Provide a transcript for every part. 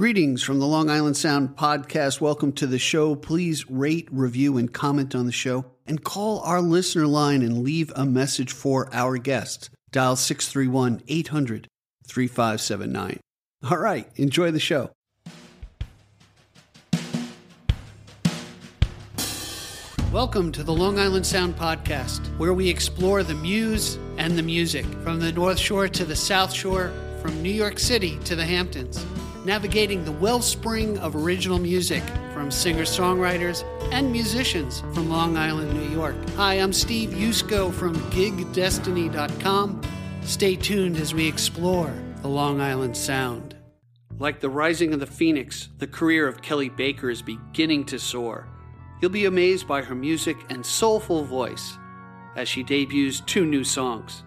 Greetings from the Long Island Sound podcast. Welcome to the show. Please rate, review, and comment on the show, and call our listener line and leave a message for our guest. Dial 631 800 3579. All right, enjoy the show. Welcome to the Long Island Sound Podcast, where we explore the muse and the music from the North Shore to the South Shore, from New York City to the Hamptons, navigating the wellspring of original music from singer songwriters and musicians from Long Island, New York. Hi, I'm Steve Yusko from GigDestiny.com. Stay tuned as we explore the Long Island Sound. Like the rising of the phoenix, the career of Kelli Baker is beginning to soar. You'll be amazed by her music and soulful voice as she debuts two new songs.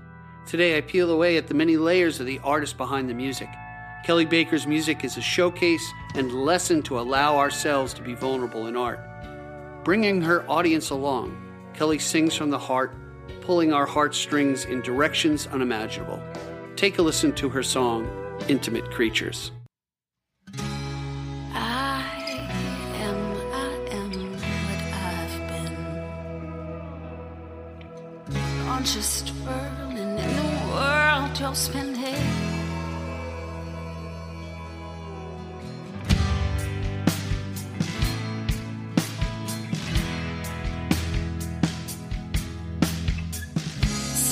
Today, I peel away at the many layers of the artist behind the music. Kelli Baker's music is a showcase and lesson to allow ourselves to be vulnerable in art. Bringing her audience along, Kelli sings from the heart, pulling our heartstrings in directions unimaginable. Take a listen to her song, Intimate Creatures. Just whirling in world you're spinning.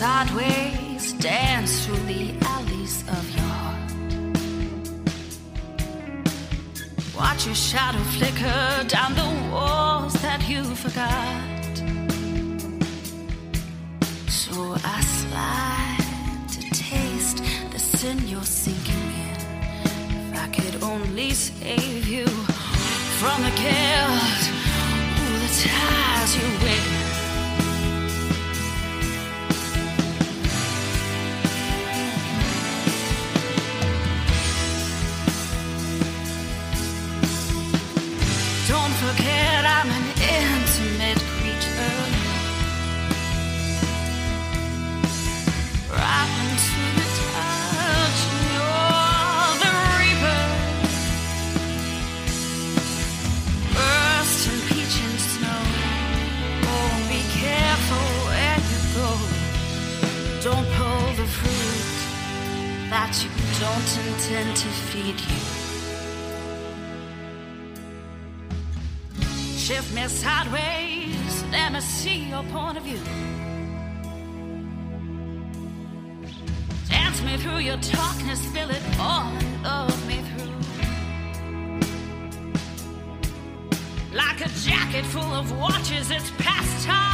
Sideways dance through the alleys of your heart. Watch your shadow flicker down the walls that you forgot. So I slide to taste the sin you're sinking in. If I could only save you from the guilt, ooh, the ties you win. Don't to feed you. Shift me sideways, let me see your point of view. Dance me through your darkness, fill it all and love me through. Like a jacket full of watches, it's past time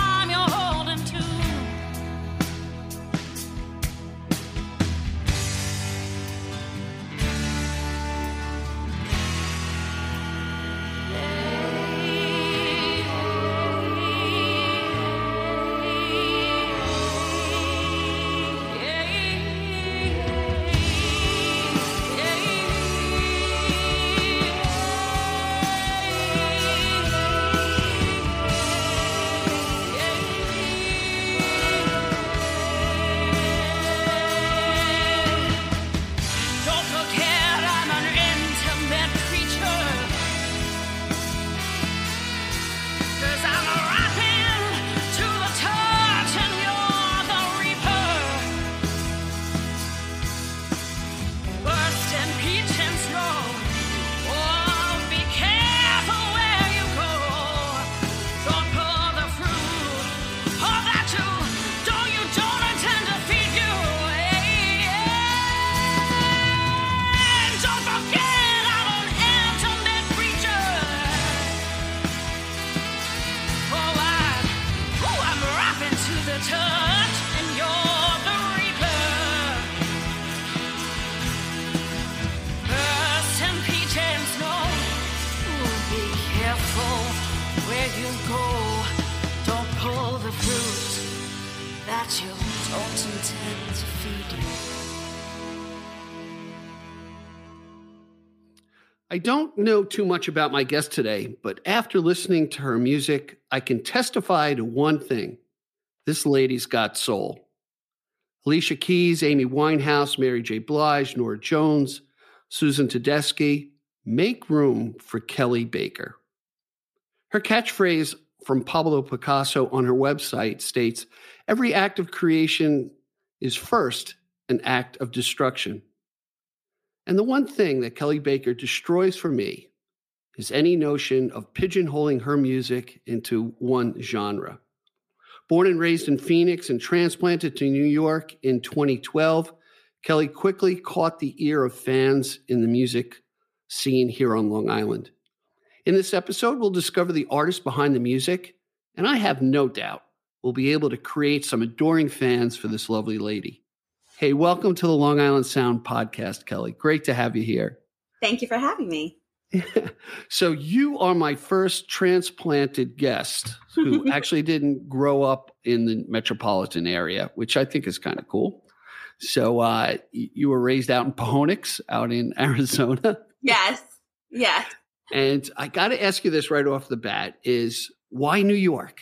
I don't know too much about my guest today, but after listening to her music, I can testify to one thing this lady's got soul. Alicia Keys, Amy Winehouse, Mary J. Blige, Norah Jones, Susan Tedeschi, Make room for Kelli Baker. Her catchphrase from Pablo Picasso on her website states Every act of creation is first an act of destruction. And the one thing that Kelli Baker destroys for me is any notion of pigeonholing her music into one genre. Born and raised in Phoenix and transplanted to New York in 2012, Kelli quickly caught the ear of fans in the music scene here on Long Island. In this episode, we'll discover the artist behind the music, and I have no doubt we'll be able to create some adoring fans for this lovely lady. Hey, welcome to the Long Island Sound podcast, Kelli. Great to have you here. Thank you for having me. so, you are my first transplanted guest who actually didn't grow up in the metropolitan area, which I think is kind of cool. So, uh, you were raised out in Phoenix, out in Arizona. Yes. Yes. And I got to ask you this right off the bat: is why New York?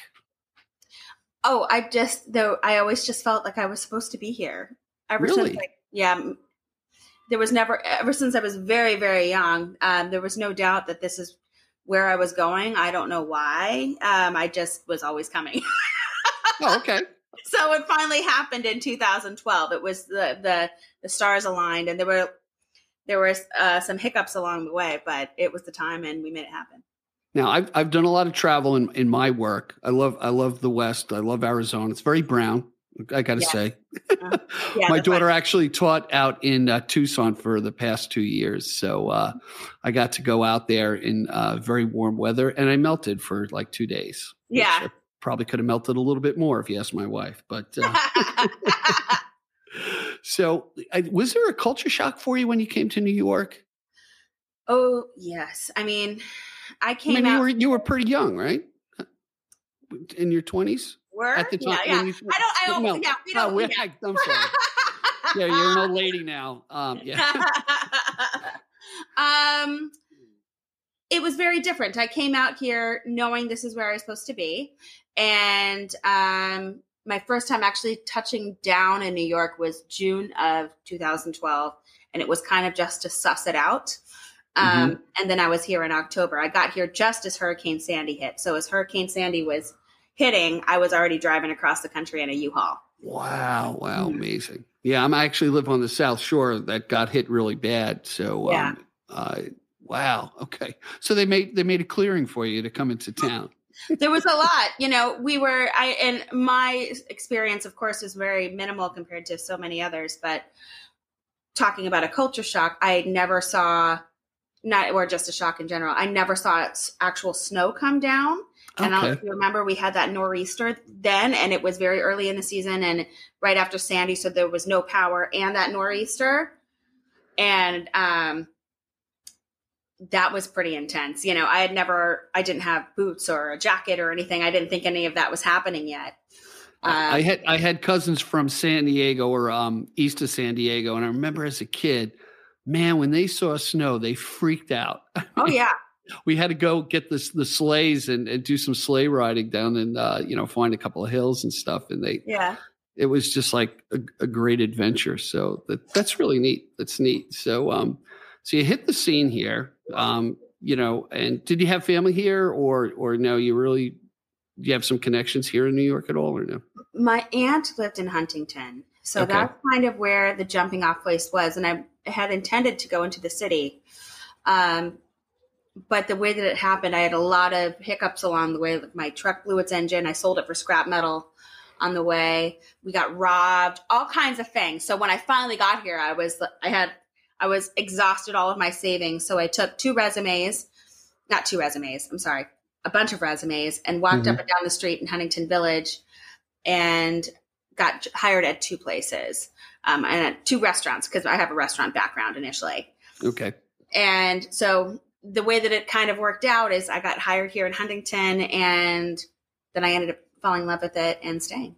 Oh, I just though I always just felt like I was supposed to be here. Ever Really? since, like, yeah, there was never ever since I was very very young. Um, there was no doubt that this is where I was going. I don't know why. Um, I just was always coming. Oh, okay. so it finally happened in 2012. It was the the the stars aligned, and there were there were uh, some hiccups along the way, but it was the time, and we made it happen. Now, I've I've done a lot of travel in in my work. I love I love the West. I love Arizona. It's very brown. I got to Yes. say. Uh, yeah, my daughter right. actually taught out in uh, Tucson for the past two years, so uh, I got to go out there in uh, very warm weather, and I melted for like two days. Yeah. Probably could have melted a little bit more if you asked my wife. But uh, so, I, was there a culture shock for you when you came to New York? oh yes, I mean, I I came mean, you were you were pretty young, right? In your twenties were at the time. yeah, yeah. I don't. I don't. No. Yeah, we don't. we're- yeah. I'm sorry. Yeah, you're an old lady now. Um, yeah. um, it was very different. I came out here knowing this is where I was supposed to be, and um, my first time actually touching down in New York was June of 2012, and it was kind of just to suss it out. Um, And then I was here in October. I got here just as Hurricane Sandy hit. So as Hurricane Sandy was hitting, I was already driving across the country in a U-Haul. Wow, wow, Mhm. amazing. Yeah, I'm I actually live on the South Shore that got hit really bad. So, Yeah. um, uh, wow, okay. So they made they made a clearing for you to come into town. there was a lot you know we were i and my experience of course is very minimal compared to so many others but talking about a culture shock i never saw not or just a shock in general i never saw actual snow come down and I don't know Okay, if you remember we had that nor'easter then and it was very early in the season and right after sandy so there was no power and that nor'easter and um that was pretty intense. You know, I had never, I didn't have boots or a jacket or anything. I didn't think any of that was happening yet. I, I Um, had I had cousins from San Diego or um, east of San Diego, and I remember as a kid, man, when they saw snow, they freaked out. oh yeah, we had to go get this the sleighs and, and do some sleigh riding down and uh, you know find a couple of hills and stuff, and they yeah. it was just like a, a great adventure. So that that's really neat. That's neat. So um, so you hit the scene here, um, you know, and did you have family here, or or no? You really you have some connections here in New York at all, or no? My aunt lived in Huntington. So Okay. that's kind of where the jumping off place was. And I had intended to go into the city. Um, but the way that it happened, I had a lot of hiccups along the way. My truck blew its engine. I sold it for scrap metal on the way. We got robbed, all kinds of things. So when I finally got here, I was, I had, I was exhausted all of my savings. So I took two resumes, not two resumes, I'm sorry, a bunch of resumes and walked Mhm. up and down the street in Huntington Village and got hired at two places um, and at two restaurants because I have a restaurant background initially. Okay, And so the way that it kind of worked out is I got hired here in Huntington and then I ended up falling in love with it and staying.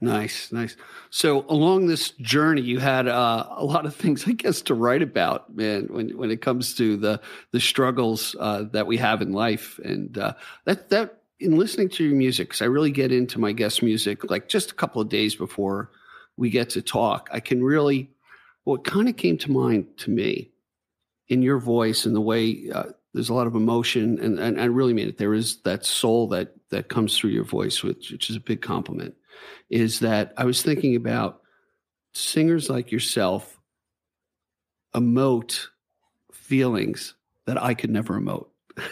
nice, nice. So along this journey, you had uh, a lot of things, I guess, to write about, man. When when it comes to the the struggles uh, that we have in life, and uh, that that in listening to your music, because I really get into my guest music like just a couple of days before we get to talk, I can really. What kind of came to mind to me in your voice and the way uh, there's a lot of emotion, and, and I really mean it. There is that soul that that comes through your voice, which, which is a big compliment. Is that I was thinking about singers like yourself emote feelings that I could never emote.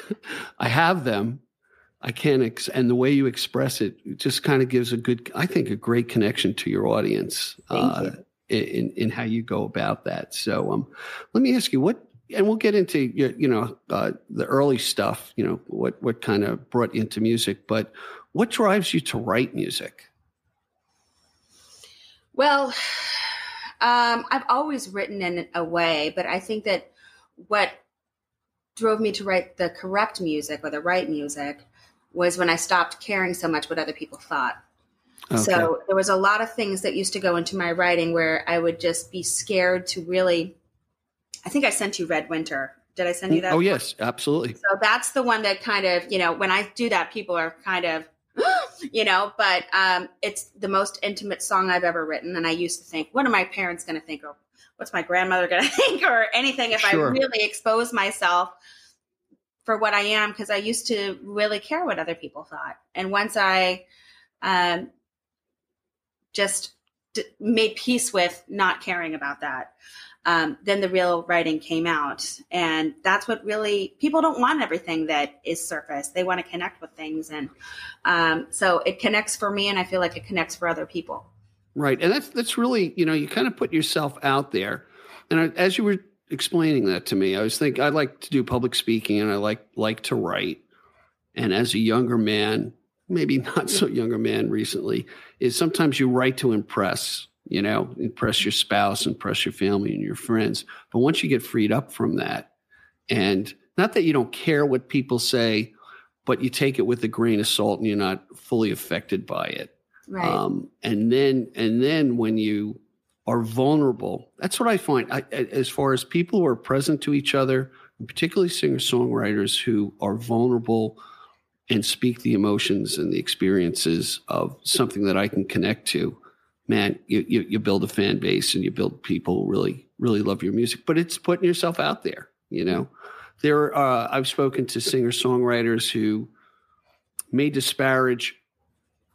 I have them. I can't, ex- and the way you express it, it just kind of gives a good, I think, a great connection to your audience uh, in in how you go about that. So, um, let me ask you, what, and we'll get into your, you know, uh, the early stuff. You know, what what kind of brought you into music, but what drives you to write music? Well, um, I've always written in a way, but I think that what drove me to write the correct music or the right music was when I stopped caring so much what other people thought. Okay. So there was a lot of things that used to go into my writing where I would just be scared to really. I think I sent you Red Winter. Did I send you that? Oh yes, absolutely. So that's the one that kind of, you know, when I do that, people are kind of, you know, but um, it's the most intimate song I've ever written. And I used to think, what are my parents going to think? Or what's my grandmother going to think? Or anything if Sure. I really expose myself for what I am, because I used to really care what other people thought. And once I um, just d- made peace with not caring about that, um, then the real writing came out. And that's what really people don't want everything that is surface. They want to connect with things. And um, so it connects for me, and I feel like it connects for other people. Right, and that's that's really you know you kind of put yourself out there, and I, as you were explaining that to me, I was thinking I like to do public speaking and I like like to write, and as a younger man, maybe not so younger man recently, is sometimes you write to impress, you know, impress your spouse, impress your family and your friends, but once you get freed up from that, and not that you don't care what people say, but you take it with a grain of salt and you're not fully affected by it. Right. Um, and then and then when you are vulnerable, that's what I find. I, as far as people who are present to each other, particularly singer songwriters who are vulnerable and speak the emotions and the experiences of something that I can connect to, man, you, you you build a fan base and you build people who really really love your music. But it's putting yourself out there. You know, there uh, I've spoken to singer songwriters who may disparage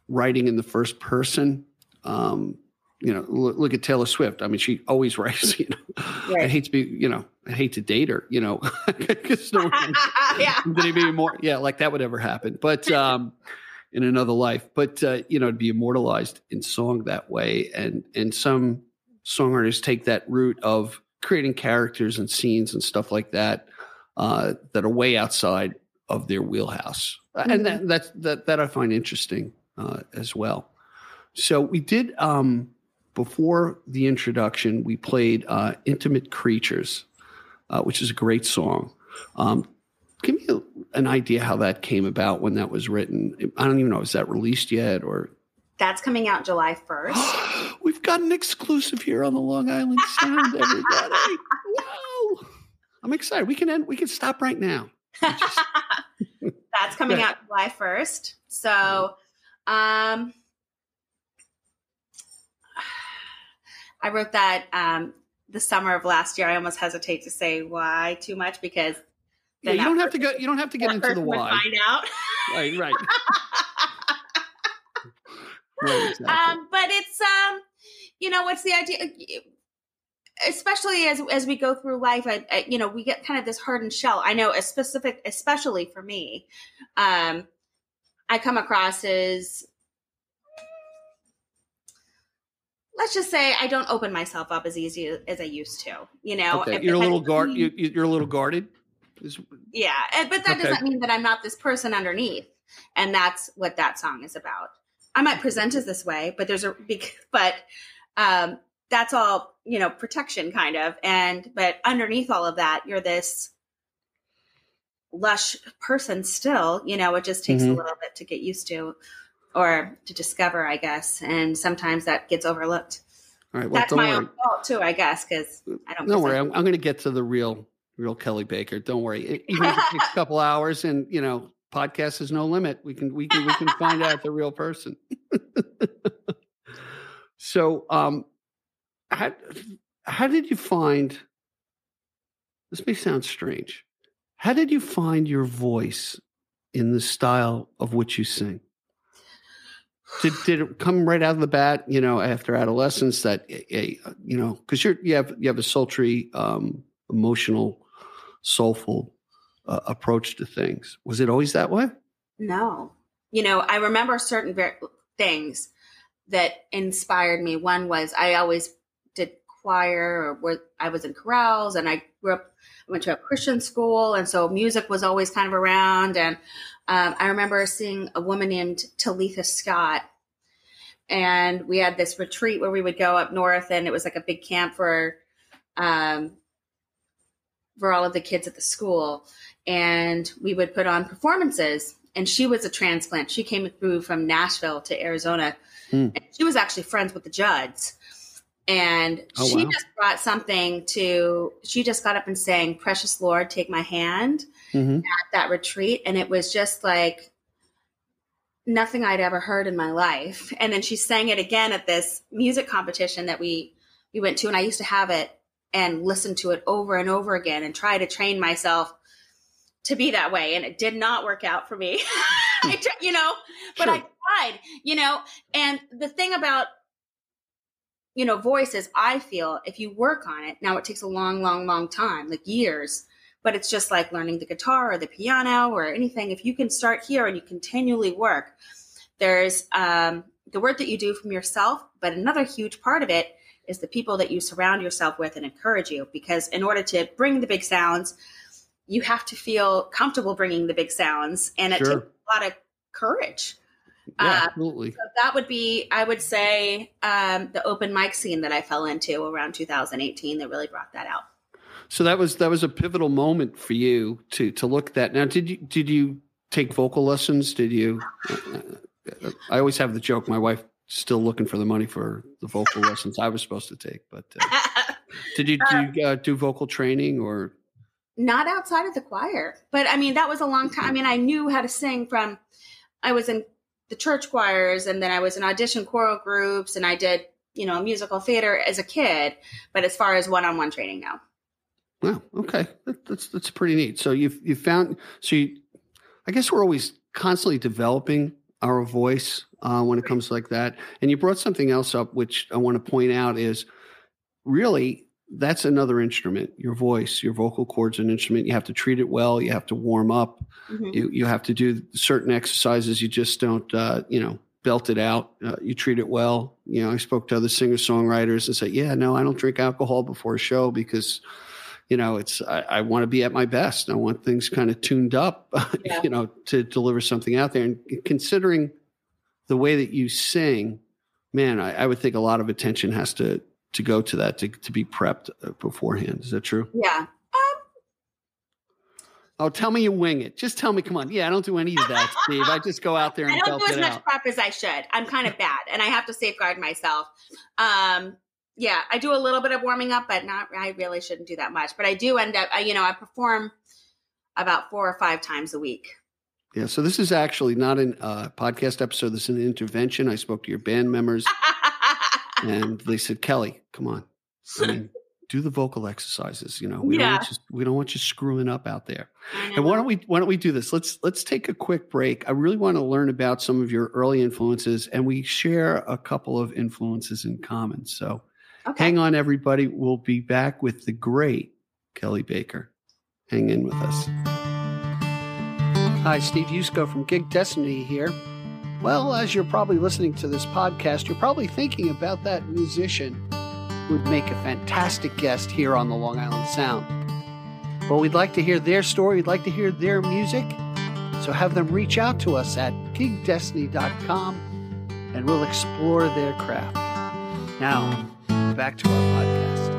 writing in the first person. Um, you know, look, look at Taylor Swift. I mean, she always writes. You know, I hate to be, you know, I hate to date her. You know, because no one yeah. did it be more, yeah, like that would ever happen. But um, in another life, but uh, you know, to be immortalized in song that way, and and some songwriters take that route of creating characters and scenes and stuff like that uh, that are way outside of their wheelhouse, and that, that's that that I find interesting uh, as well. So we did um, before the introduction, we played uh, "Intimate Creatures," uh, which is a great song. Um, give me a, an idea how that came about when that was written. I don't even know is that released yet or. That's coming out July 1st. We've got an exclusive here on the Long Island Sound, everybody. wow. I'm excited. We can end, we can stop right now. That's coming Yeah. out July 1st. So, um, I wrote that um, the summer of last year. I almost hesitate to say why too much because Yeah, you don't have to go you don't have to get into the why. Find out. Right, right. right exactly. um, but it's um, you know, what's the idea? Especially as as we go through life, I, I you know we get kind of this hardened shell. I know a specific, especially for me, um, I come across as let's just say I don't open myself up as easy as I used to. You know, okay. You're a little guard you, you- you're a little guarded. Yeah, but that Okay. doesn't mean that I'm not this person underneath, and that's what that song is about. I might present as this way, but there's a big, but um, that's all you know, protection kind of, and but underneath all of that, you're this lush person still. You know, it just takes Mhm. a little bit to get used to or to discover, I guess, and sometimes that gets overlooked. All right. Well, that's my worry. own fault too, I guess, because I don't. Don't worry. I'm, I'm going to get to the real, real Kelli Baker. Don't worry. Even if it takes a couple hours, and you know, podcast is no limit. We can, we can, we can find out the real person. so, um, how how did you find this may sound strange. How did you find your voice in the style of which you sing? Did, did it come right out of the bat, you know, after adolescence that, eh, eh, you know, because you're, you have, you have a sultry, um, emotional, soulful uh, approach to things. Was it always that way? No. You know, I remember certain ver- things that inspired me. One was I always did choir or were, I was in chorales and I grew up, I went to a Christian school. And so music was always kind of around. And um, I remember seeing a woman named Talitha Scott. And we had this retreat where we would go up north and it was like a big camp for, um, for all of the kids at the school. And we would put on performances and she was a transplant. She came through from Nashville to Arizona. Hmm. And she was actually friends with the Judds. And Oh, she wow. just brought something to, she just got up and sang, Precious Lord, take my hand Mm-hmm. at that retreat. And it was just like nothing I'd ever heard in my life. And then she sang it again at this music competition that we, we went to. And I used to have it and listen to it over and over again and try to train myself to be that way. And it did not work out for me. I you know, but I tried, you know, and the thing about, you know, voices I feel if you work on it, now it takes a long, long, long time, like years, but it's just like learning the guitar or the piano or anything. If you can start here and you continually work, there's um, the work that you do from yourself, but another huge part of it is the people that you surround yourself with and encourage you. Because in order to bring the big sounds, you have to feel comfortable bringing the big sounds, and it Sure. takes a lot of courage. Yeah, Uh, absolutely. So that would be, I would say, um, the open mic scene that I fell into around 2018 that really brought that out. So that was that was a pivotal moment for you to to look at that. Now, did you did you take vocal lessons? Did you? uh, I always have the joke. My wife still looking for the money for the vocal lessons I was supposed to take. But uh, did you do, you, uh, do vocal training or? Not outside of the choir, but I mean, that was a long time. I mean, I knew how to sing from, I was in the church choirs and then I was in audition choral groups and I did, you know, musical theater as a kid. But as far as one on one training, no. Wow. Okay, that, that's that's pretty neat. So you've you found so you, I guess we're always constantly developing our voice uh, when it comes like that. And you brought something else up, which I want to point out is really that's another instrument. Your voice, your vocal cords, an instrument. You have to treat it well. You have to warm up. Mhm. You you have to do certain exercises. You just don't uh, you know belt it out. Uh, you treat it well. You know, I spoke to other singer songwriters and said, yeah, no, I don't drink alcohol before a show because you know it's I, I want to be at my best. I want things kind of tuned up, Yeah. you know, to deliver something out there. And considering the way that you sing, man, I, I would think a lot of attention has to to go to that to to be prepped uh, beforehand. Is that true? Yeah. Oh, tell me you wing it. Just tell me, come on. Yeah, I don't do any of that, Steve. I just go out there and I don't do as much out. prep as I should. I'm kind of bad and I have to safeguard myself. Um, yeah, I do a little bit of warming up, but not, I really shouldn't do that much. But I do end up, I, you know, I perform about four or five times a week. Yeah, so this is actually not a uh, podcast episode. This is an intervention. I spoke to your band members, and they said, "Kelli, come on, I mean, do the vocal exercises. You know, we don't Yeah. want you, we don't want you screwing up out there." And why don't we why don't we do this? Let's let's take a quick break. I really want to learn about some of your early influences, and we share a couple of influences in common. So okay. hang on, everybody. We'll be back with the great Kelli Baker. Hang in with us. Hi, Steve Yusko from Gig Destiny here. Well, as you're probably listening to this podcast, you're probably thinking about that musician who would make a fantastic guest here on the Long Island Sound. Well, we'd like to hear their story, we'd like to hear their music, so have them reach out to us at gigdestiny.com and we'll explore their craft. Now, back to our podcast.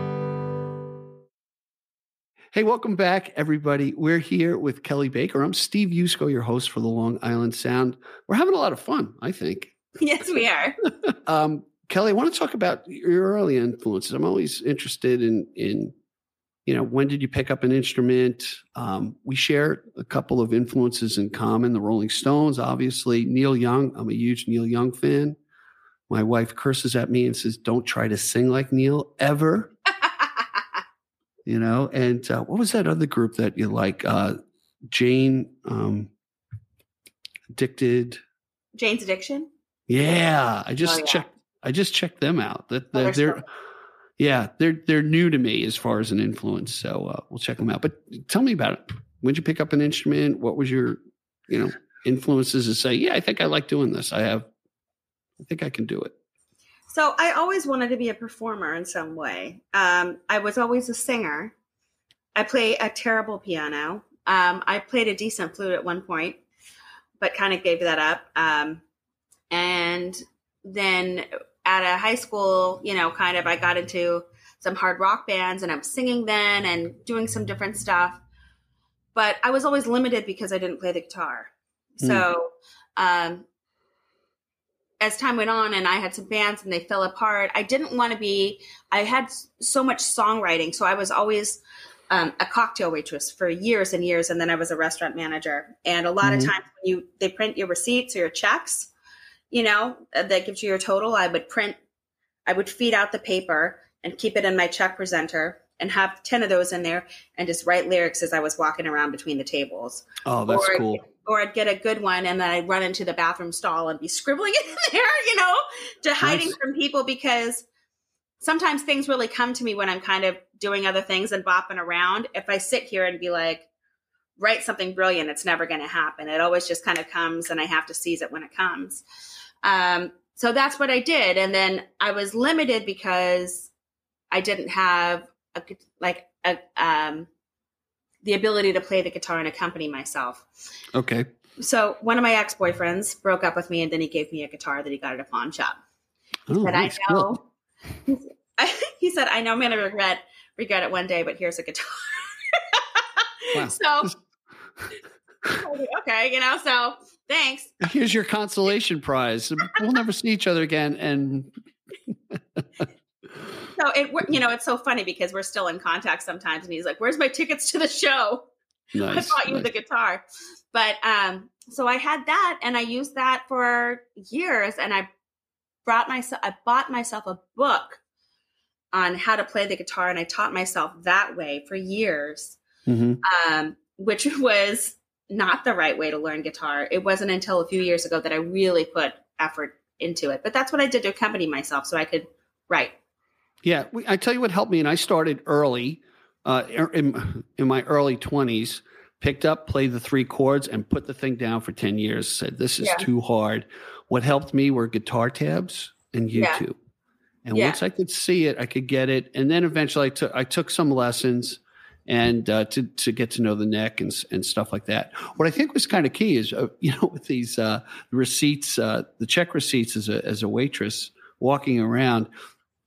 Hey, welcome back, everybody. We're here with Kelli Baker. I'm Steve Yusko, your host for the Long Island Sound. We're having a lot of fun, I think. yes, we are. Um, Kelli, I want to talk about your early influences. I'm always interested in in you know when did you pick up an instrument? Um, we share a couple of influences in common. The Rolling Stones, obviously. Neil Young. I'm a huge Neil Young fan. My wife curses at me and says, "Don't try to sing like Neil ever." You know, and uh, what was that other group that you like? Uh, Jane, um, addicted. Jane's Addiction. Yeah, I just Oh, yeah. checked. I just checked them out. That Oh, they're, they're they're yeah, they're they're new to me as far as an influence. So uh, we'll check them out. But tell me about it. When did you pick up an instrument? What was your you know influences to say? Yeah, I think I like doing this. I have. I think I can do it. So I always wanted to be a performer in some way. Um, I was always a singer. I play a terrible piano. Um, I played a decent flute at one point, but kind of gave that up. Um, and then at a high school, you know, kind of, I got into some hard rock bands and I'm singing then and doing some different stuff. But I was always limited because I didn't play the guitar. So, um, as time went on and I had some bands and they fell apart, I didn't want to be, I had so much songwriting. So I was always um, a cocktail waitress for years and years. And then I was a restaurant manager. And a lot Mhm. of times when you, they print your receipts or your checks, you know, uh, that gives you your total, I would print, I would feed out the paper and keep it in my check presenter and have 10 of those in there and just write lyrics as I was walking around between the tables Oh, that's or, cool. Or I'd get a good one and then I'd run into the bathroom stall and be scribbling in there, you know, to hiding Nice. from people because sometimes things really come to me when I'm kind of doing other things and bopping around. If I sit here and be like, write something brilliant, it's never going to happen. It always just kind of comes and I have to seize it when it comes. Um, so that's what I did. And then I was limited because I didn't have a, like a, um, the ability to play the guitar and accompany myself. Okay. So one of my ex boyfriends broke up with me, and then he gave me a guitar that he got at a pawn shop. Oh, But nice. I Cool. know, he said, "I know I'm going to regret regret it one day, but here's a guitar." Wow. So okay, you know, so thanks. Here's your consolation prize. We'll never see each other again. And So it, you know, it's so funny because we're still in contact sometimes, and he's like, "Where's my tickets to the show?" nice. I bought you nice. the guitar. But um, so I had that and I used that for years and I brought myself I bought myself a book on how to play the guitar and I taught myself that way for years. Mhm. Um, which was not the right way to learn guitar. It wasn't until a few years ago that I really put effort into it. But that's what I did to accompany myself so I could write. Yeah, we- I tell you what helped me, and I started early, uh, in, in my early twenties. Picked up, played the three chords, and put the thing down for ten years. Said this is Yeah. too hard. What helped me were guitar tabs and Yeah. YouTube. And Yeah. once I could see it, I could get it. And then eventually, I took I took some lessons and uh, to to get to know the neck and and stuff like that. What I think was kind of key is uh, you know with these uh, receipts, uh, the check receipts as a as a waitress walking around,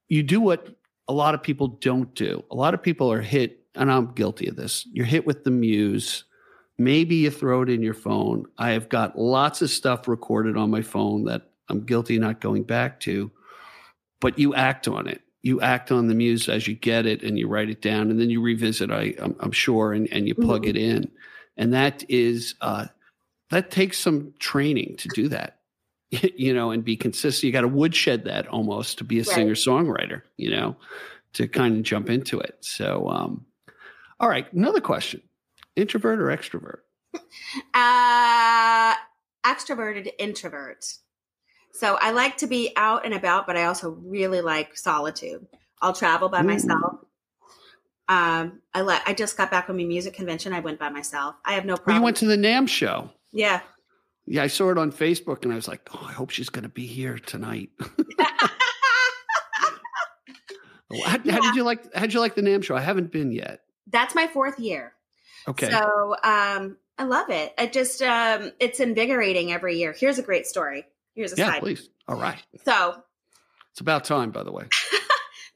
you do what a lot of people don't do. A lot of people are hit, and I'm guilty of this. You're hit with the muse. Maybe you throw it in your phone. I have got lots of stuff recorded on my phone that I'm guilty not going back to, but you act on it. You act on the muse as you get it and you write it down and then you revisit, I, I'm, I'm sure, and, and you plug it in. And that is, uh, that takes some training to do that, you know, and be consistent. You got to woodshed that almost to be a Right. singer songwriter, you know, to kind of jump into it. So, um, all right, another question introvert or extrovert? Uh, extroverted introvert. So I like to be out and about, but I also really like solitude. I'll travel by Ooh. myself. Um, I let I just got back from a music convention. I went by myself. I have no Well, problem. you went to the NAMM show. yeah. Yeah, I saw it on Facebook and I was like, oh, I hope she's going to be here tonight. how, how did you like? How'd you like the NAMM show? I haven't been yet. That's my fourth year. Okay. So um, I love it. I just um, it's invigorating every year. Here's a great story. Here's a yeah, side. please. All right. So It's about time, by the way.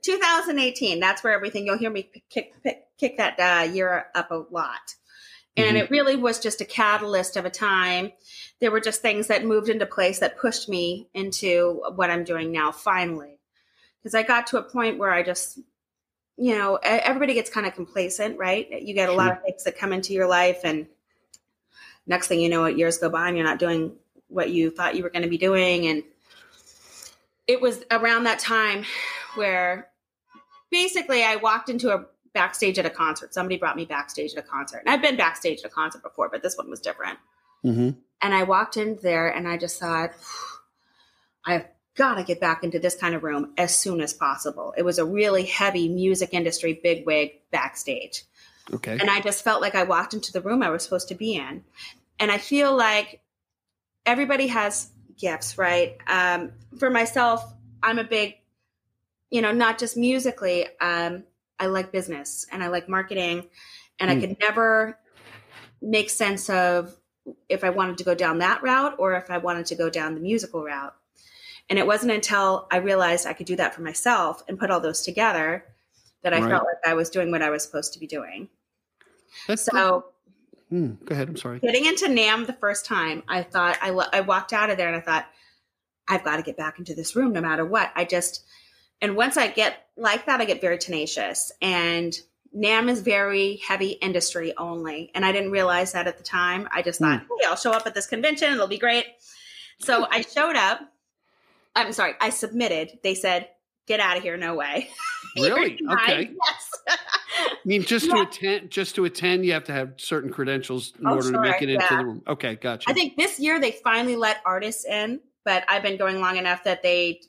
2018 that's where everything you'll hear me kick kick, kick that uh, year up a lot and Mhm. it really was just a catalyst of a time. There were just things that moved into place that pushed me into what i'm doing now finally. Because i got to a point where i just you know everybody gets kind of complacent right? You get a lot of things that come into your life and next thing you know it years go by and you're not doing what you thought you were going to be doing. And it was around that time where basically I walked into a backstage at a concert. Somebody brought me backstage at a concert. And I've been backstage at a concert before, but this one was different. hmm And I walked in there and I just thought, I've got to get back into this kind of room as soon as possible. It was a really heavy music industry bigwig backstage. Okay. And I just felt like I walked into the room I was supposed to be in. And I feel like everybody has gifts, right? Um, for myself, I'm a big, you know, not just musically, um, I like business and I like marketing. And I Hmm. could never make sense of if I wanted to go down that route or if I wanted to go down the musical route. And it wasn't until I realized I could do that for myself and put all those together that I Right. felt like I was doing what I was supposed to be doing. That's So, Hmm, go ahead. I'm sorry. getting into NAMM the first time, I thought I, I walked out of there and I thought, I've got to get back into this room no matter what. I just, and once I get like that, I get very tenacious. And NAMM is very heavy industry only. And I didn't realize that at the time. I just thought, hmm. hey, I'll show up at this convention. It'll be great. So I showed up. I'm sorry, I submitted. They said, get out of here. No way. Really? Okay. Yes. I mean, just to attend, just to attend, you have to have certain credentials in Oh, order to make sure, it into the room. Okay, gotcha. I think this year they finally let artists in, but I've been going long enough that they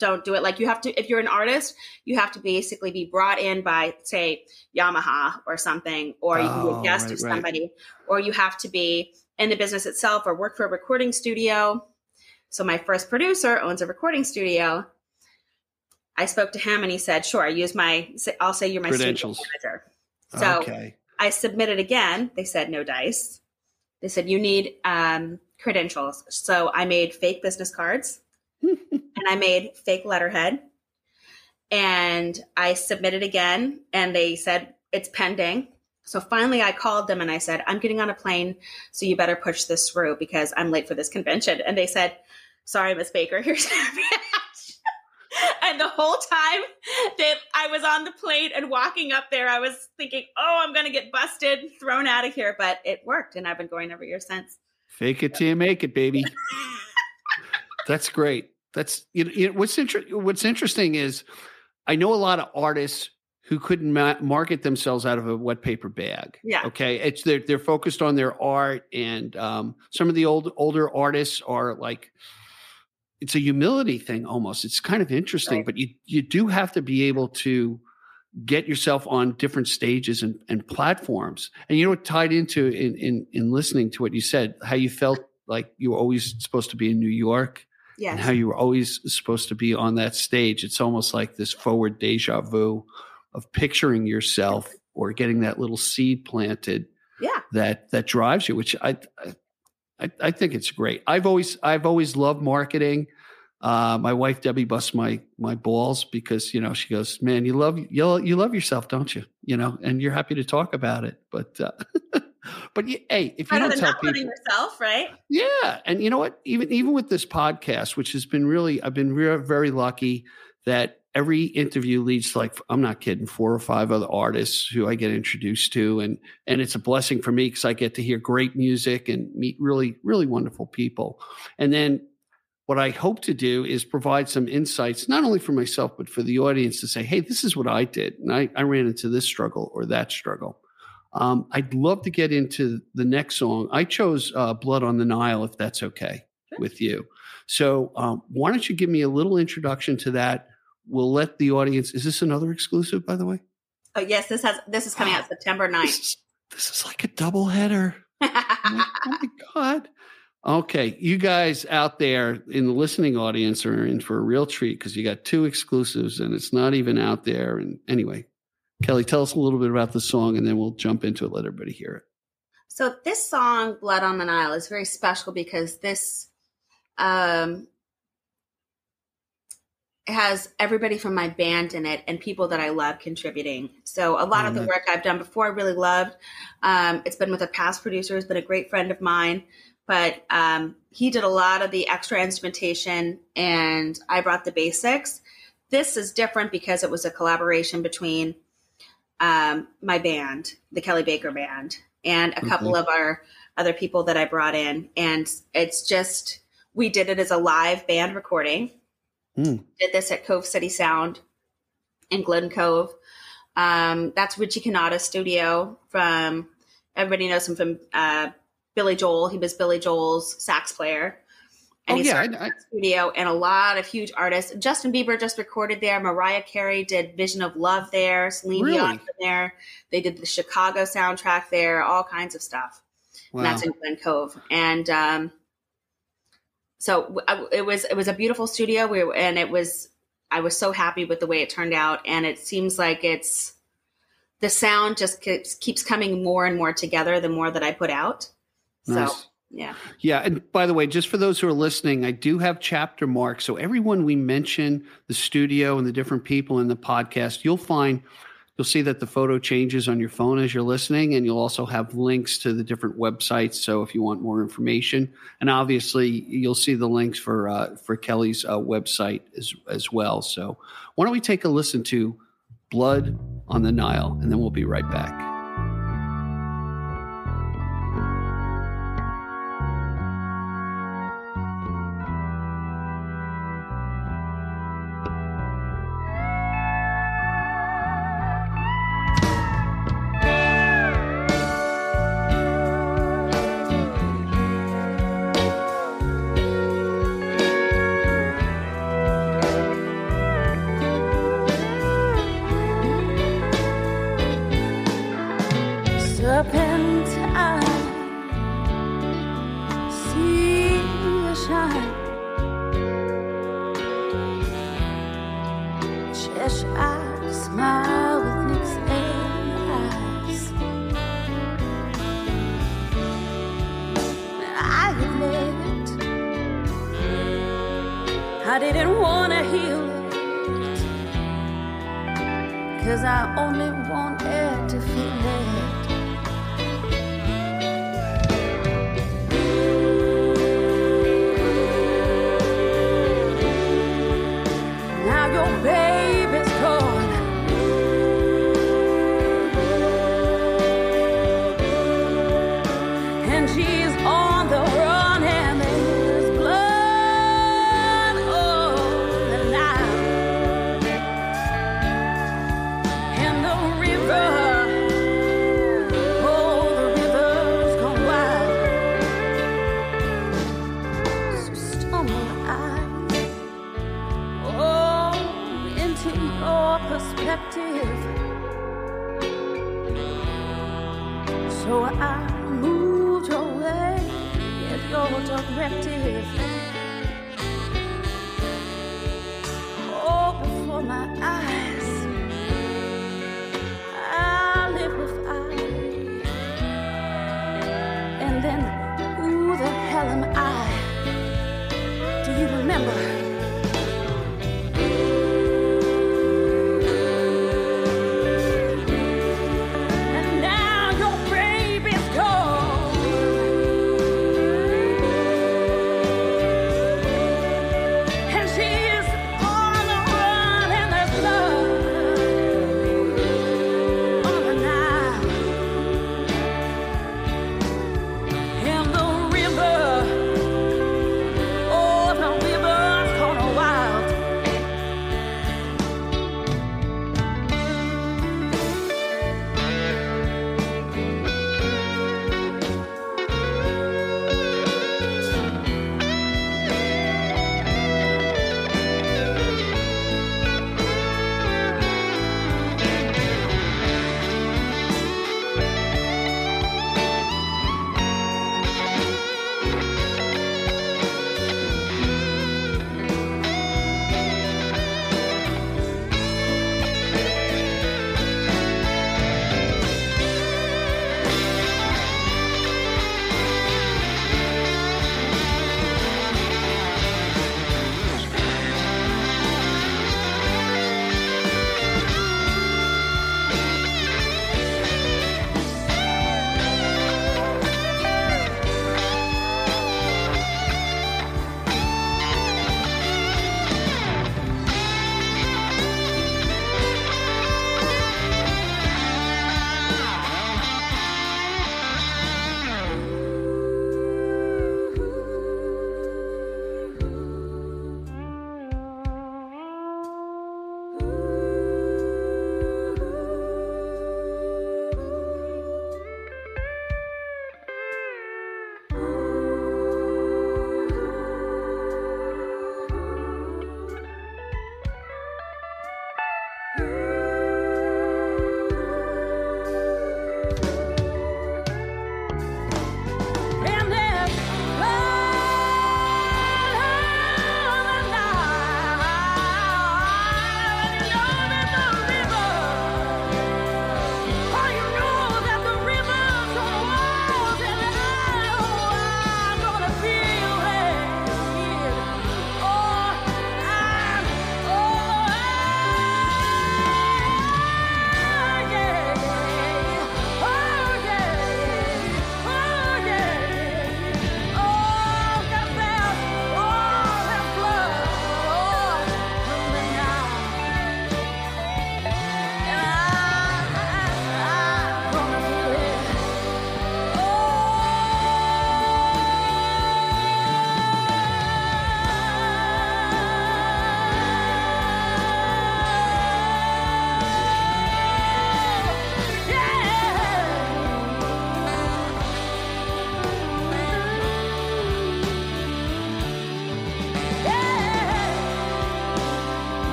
don't do it. Like you have to, if you're an artist, you have to basically be brought in by, say, Yamaha or something, or you can be Oh, a guest right, of right. somebody, or you have to be in the business itself or work for a recording studio. So my first producer owns a recording studio. I spoke to him and he said, "Sure, I use my. I'll say you're my Credentials. manager." So okay. I submitted again. They said no dice. They said you need um, credentials. So I made fake business cards and I made fake letterhead. And I submitted again and they said it's pending. So finally I called them and I said, I'm getting on a plane, so you better push this through because I'm late for this convention. And they said, Sorry, Miss Baker, here's your badge. and the whole time that I was on the plane and walking up there, I was thinking, oh, I'm going to get busted, thrown out of here. But it worked. And I've been going every year since. Fake it till you make it, baby. That's great. That's you know, what's inter- what's interesting is I know a lot of artists who couldn't ma- market themselves out of a wet paper bag. Yeah. Okay. It's they're they're focused on their art, and um, some of the old older artists are like it's a humility thing almost. It's kind of interesting, Right. but you you do have to be able to get yourself on different stages and, and platforms. And you know what tied into in, in in listening to what you said, how you felt like you were always supposed to be in New York Yes. and how you were always supposed to be on that stage. It's almost like this forward deja vu of picturing yourself or getting that little seed planted yeah. that that drives you, which I I, I think it's great. I've always I've always loved marketing. Uh, my wife Debbie busts my my balls because you know she goes, man, you love you you love yourself, don't you? You know, and you're happy to talk about it. But uh, but hey, if you Better don't tell people, yourself, right? yeah, and you know what? Even even with this podcast, which has been really, I've been re- very lucky that every interview leads to like I'm not kidding, four or five other artists who I get introduced to, and and it's a blessing for me because I get to hear great music and meet really really wonderful people, and then. What I hope to do is provide some insights, not only for myself, but for the audience to say, hey, this is what I did. And I, I ran into this struggle or that struggle. Um, I'd love to get into the next song. I chose uh, Blood on the Nile, if that's okay with you. So, um, why don't you give me a little introduction to that? We'll let the audience. Is this another exclusive, by the way? Oh, yes. This has this is coming out September This 9th. is, this is like a double header. oh oh my God. Okay, you guys out there in the listening audience are in for a real treat because you got two exclusives and it's not even out there. And anyway, Kelli, tell us a little bit about the song and then we'll jump into it, let everybody hear it. So this song, "Blood on the Nile," is very special because this um, has everybody from my band in it and people that I love contributing. So a lot Oh, of the work I've done before, I really loved. Um, it's been with a past producer, who's been a great friend of mine, but um, he did a lot of the extra instrumentation, and I brought the basics. This is different because it was a collaboration between um, my band, the Kelli Baker Band, and a couple of our other people that I brought in. And it's just, we did it as a live band recording. Mm. Did this at Cove City Sound in Glen Cove. Um, that's Richie Cannata's studio from everybody knows him from uh, Billy Joel. He was Billy Joel's sax player. And Oh, he yeah, started I- I- studio and a lot of huge artists. Justin Bieber just recorded there. Mariah Carey did Vision of Love there. Celine Really? Dion there. They did the Chicago soundtrack there. All kinds of stuff. Wow. And that's in Glen Cove. And um, so it was it was a beautiful studio. We were, and it was I was so happy with the way it turned out. And it seems like it's the sound just keeps keeps coming more and more together the more that I put out. So Nice. Yeah, Yeah, and by the way, just for those who are listening, I do have chapter marks. So everyone we mention, the studio and the different people in the podcast, you'll find you'll see that the photo changes on your phone as you're listening, and you'll also have links to the different websites. So if you want more information, and obviously you'll see the links for uh, for Kelli's uh, website as as well. So why don't we take a listen to "Blood on the Nile," and then we'll be right back.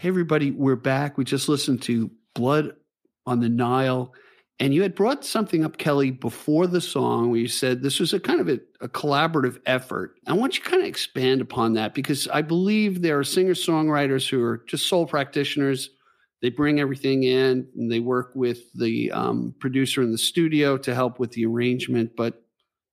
Hey, everybody, we're back. We just listened to Blood on the Nile. And you had brought something up, Kelli, before the song where you said this was a kind of a, a collaborative effort. I want you to kind of expand upon that because I believe there are singer songwriters who are just sole practitioners. They bring everything in and they work with the um, producer in the studio to help with the arrangement, but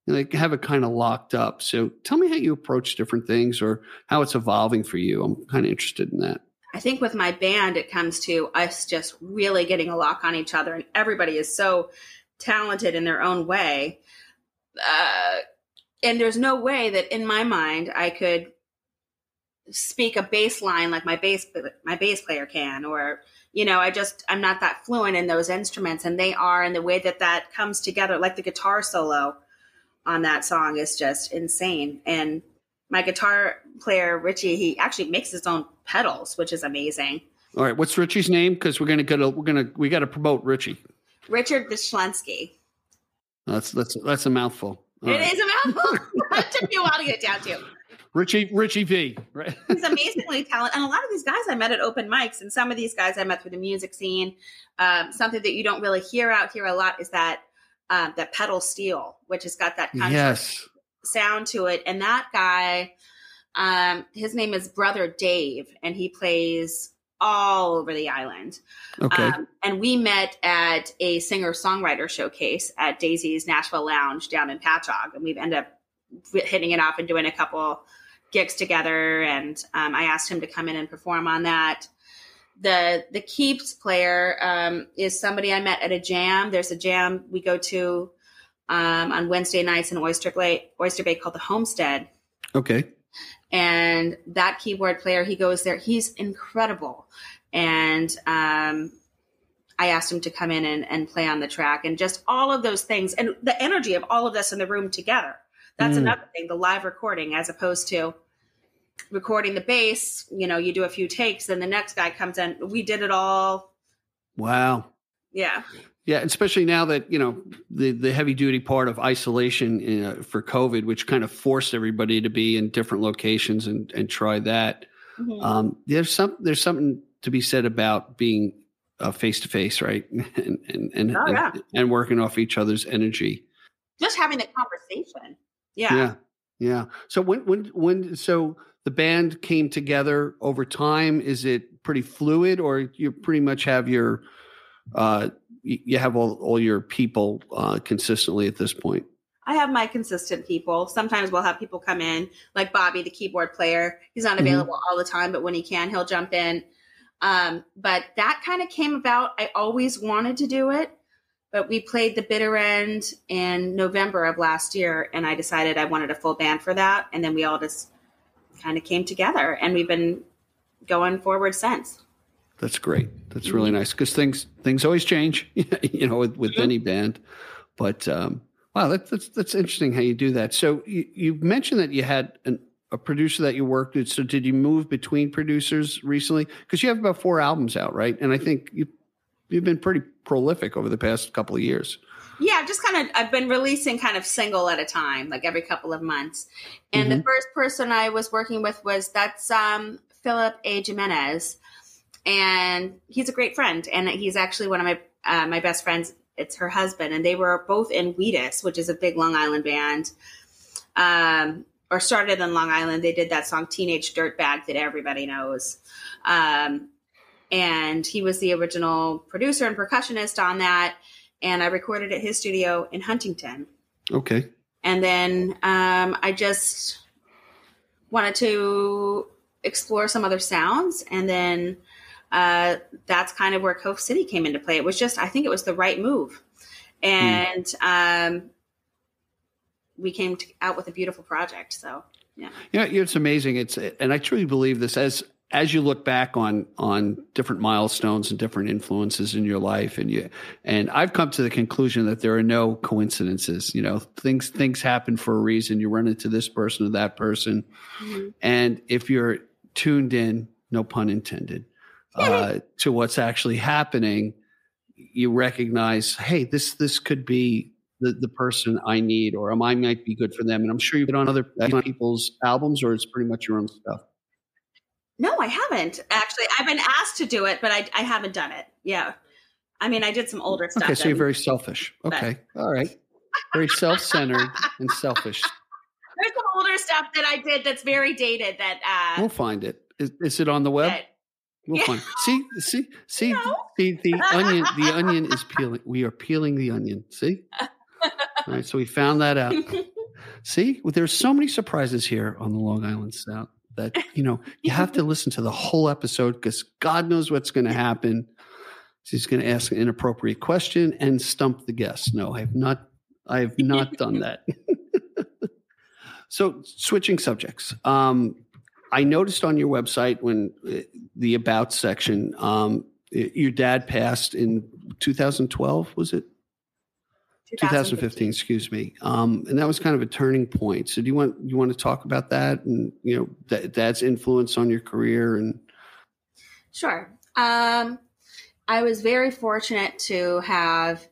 they have it kind of locked up. So tell me how you approach different things or how it's evolving for you. I'm kind of interested in that. I think with my band, it comes to us just really getting a lock on each other, and everybody is so talented in their own way. Uh, and there's no way that in my mind I could speak a bass line like my bass my bass player can, or you know, I just I'm not that fluent in those instruments, and they are, and the way that that comes together, like the guitar solo on that song is just insane, and my guitar player Richie, he actually makes his own pedals, which is amazing. All right, what's Richie's name? Because we're gonna get a, we're gonna we got to promote Richie. Richard Vishlensky. That's that's that's a mouthful. All It right. is a mouthful. that took me a while to get down to. Richie Richie V. Right. He's amazingly talented, and a lot of these guys I met at open mics, and some of these guys I met through the music scene. Um, something that you don't really hear out here a lot is that um, that pedal steel, which has got that kind of yes. Sound to it. And that guy, um, his name is Brother Dave, and he plays all over the island. Okay. Um, and we met at a singer songwriter showcase at Daisy's Nashville Lounge down in Patchogue, and we've ended up hitting it off and doing a couple gigs together. And um, I asked him to come in and perform on that. The the keeps player um, is somebody I met at a jam. There's a jam we go to um, on Wednesday nights in Oyster Bay, Oyster Bay called the Homestead. Okay. and that keyboard player he goes there. He's incredible. And um, i asked him to come in and, and play on the track and just all of those things and the energy of all of this in the room together. That's Mm. another thing the live recording as opposed to recording the bass. You know you do a few takes and the next guy comes in. We did it all. Wow. yeah Yeah, especially now that you know the the heavy duty part of isolation uh, for COVID, which kind of forced everybody to be in different locations and and try that. Mhm. Um, there's some there's something to be said about being face to face, right? and and and, Oh, yeah. and and working off each other's energy. just having the conversation yeah. yeah, yeah. So when when when so the band came together over time, is it pretty fluid, or you pretty much have your uh, you have all, all your people uh, consistently at this point? I have my consistent people. Sometimes we'll have people come in, like Bobby, the keyboard player. He's not Mhm. available all the time, but when he can, he'll jump in. Um, but that kind of came about. I always wanted to do it, but we played the bitter end in November of last year, and I decided I wanted a full band for that. And then we all just kind of came together, and we've been going forward since. That's great. That's really nice because things things always change, you know, with, with Mhm. any band. But um, wow, that's, that's that's interesting how you do that. So you, you mentioned that you had an, a producer that you worked with. So did you move between producers recently? Because you have about four albums out, right? And I think you you've been pretty prolific over the past couple of years. Yeah, just kind of, I've been releasing kind of single at a time, like every couple of months. And the first person I was working with was that's um, Philip A. Jimenez, and he's a great friend, and he's actually one of my uh, my best friends. It's her husband, and they were both in Wheatus, which is a big Long Island band, um, or started in Long Island. They did that song "Teenage Dirtbag" that everybody knows. Um, and he was the original producer and percussionist on that and I recorded at his studio in Huntington. Okay. And then um, I just wanted to explore some other sounds, and then uh, that's kind of where Cove City came into play. It was just, I think, it was the right move, and um, we came to, out with a beautiful project. So yeah, You know, it's amazing. It's and I truly believe this as as you look back on on different milestones and different influences in your life, and you and I've come to the conclusion that there are no coincidences. You know, things things happen for a reason. You run into this person or that person, and if you're tuned in, no pun intended, uh, to what's actually happening, you recognize, hey, this this could be the, the person I need, or am I might be good for them. And I'm sure you've been on other people's albums, or it's pretty much your own stuff. No, I haven't actually. I've been asked to do it, but I, I haven't done it. Yeah, I mean, I did some older stuff. Okay, so you're very selfish. But- Okay, all right. Very self-centered and selfish. there's some older stuff that I did that's very dated. That uh, We'll find it. Is, is it on the web? that We'll Yeah. find. See, see, see, No. see. The onion. The onion is peeling. We are peeling the onion. See. All right. So we found that out. See, well, there's so many surprises here on the Long Island Sound that you know you have to listen to the whole episode because God knows what's going to happen. She's going to ask an inappropriate question and stump the guest. No, I have not. I have not done that. so, switching subjects. Um, I noticed on your website when uh, the about section, um, your dad passed in 2012. Was it? 2015, excuse me. Um, and that was kind of a turning point. So do you want you want to talk about that and you know that dad's influence on your career and Sure. Um, I was very fortunate to have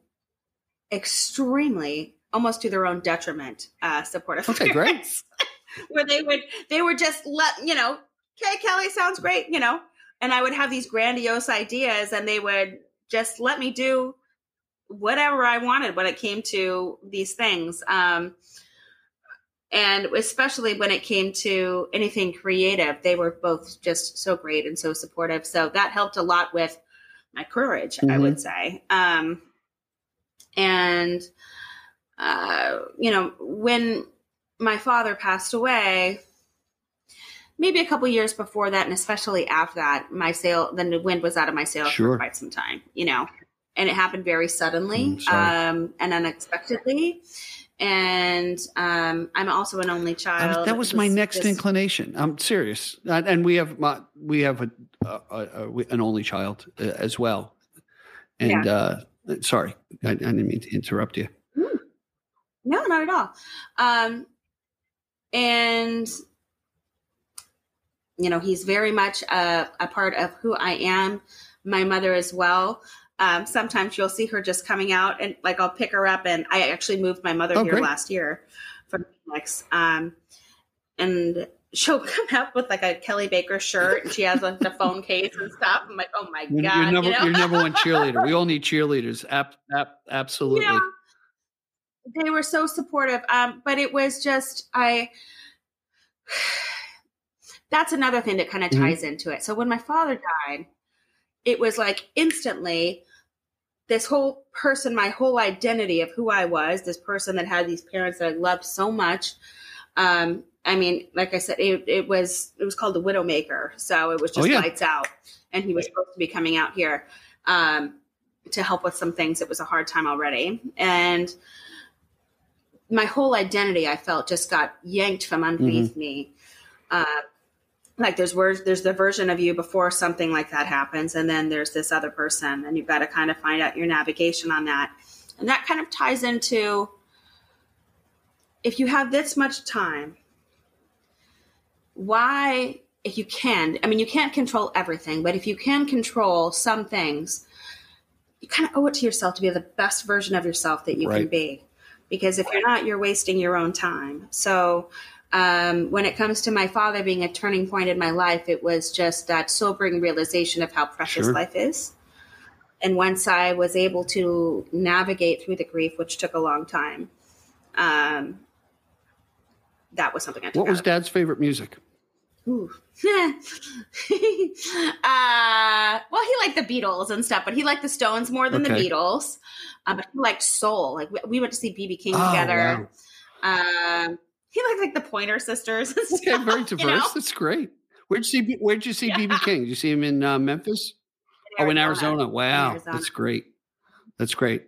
extremely, almost to their own detriment, uh, supportive Okay, great. Where they would, they would just let you know, okay, Kelli sounds great, you know, and I would have these grandiose ideas, and they would just let me do whatever I wanted when it came to these things. Um, and especially when it came to anything creative, they were both just so great and so supportive. So that helped a lot with my courage, I Mhm. would say. Um, and, uh, you know, when my father passed away, maybe a couple years before that, and especially after that, my sail, then the wind was out of my sail Sure. for quite some time, you know, and it happened very suddenly Mm, um, and unexpectedly. And um, I'm also an only child. was, that was my next inclination. I'm serious, and, we have my, we have a, a, a, an only child uh, as well. And uh, sorry, I, I didn't mean to interrupt you. No, not at all. Um, and you know, he's very much a, a part of who I am. My mother as well. Um, sometimes you'll see her just coming out, and like I'll pick her up, and I actually moved my mother Oh, here great. last year from Phoenix. Um, and she'll come up with like a Kelli Baker shirt, and she has like the phone case and stuff. I'm like, oh my god, you're number, you know? you're number one cheerleader. We all need cheerleaders. Ab, ab, absolutely. Yeah. They were so supportive. Um, but it was just I that's another thing that kind of Mhm. ties into it. So when my father died, it was like instantly this whole person, my whole identity of who I was, this person that had these parents that I loved so much. Um, I mean, like I said, it, it was it was called the Widowmaker, so it was Oh, just yeah. lights out, and he was supposed to be coming out here um, to help with some things. It was a hard time already, and my whole identity, I felt, just got yanked from underneath me. Uh, like there's words, there's the version of you before something like that happens, and then there's this other person, and you've got to kind of find out your navigation on that, and that kind of ties into if you have this much time why if you can i mean you can't control everything but if you can control some things you kind of owe it to yourself to be the best version of yourself that you can be because if you're not you're wasting your own time so um, when it comes to my father being a turning point in my life it was just that sobering realization of how precious Sure. life is and once i was able to navigate through the grief which took a long time um, that was something i took What was Dad's favorite music? Ooh. uh, well, he liked the Beatles and stuff, but he liked the Stones more than Okay. the Beatles. Uh, but he liked soul. Like we, we went to see BB King Oh, together. Um, he liked like the Pointer Sisters. And Okay, stuff, very you diverse. know? That's great. Where'd you see? Where'd you see Yeah. BB King? Did you see him in uh, Memphis? oh, in Arizona. Wow, Arizona. that's great. That's great.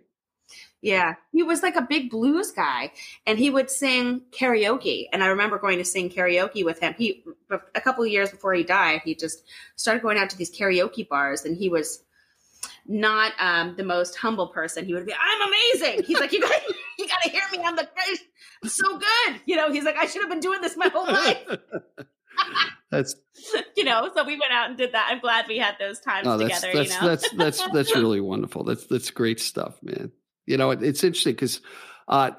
Yeah, he was like a big blues guy, and he would sing karaoke. And I remember going to sing karaoke with him. He a couple of years before he died, he just started going out to these karaoke bars, and he was not um, the most humble person. He would be, "I'm amazing." He's like, "You got, you got to hear me. I'm the I'm so good." You know, he's like, "I should have been doing this my whole life." that's you know, so we went out and did that. I'm glad we had those times no, that's together. that's you know, that's that's that's really wonderful. That's that's great stuff, man. You know, it, it's interesting because uh,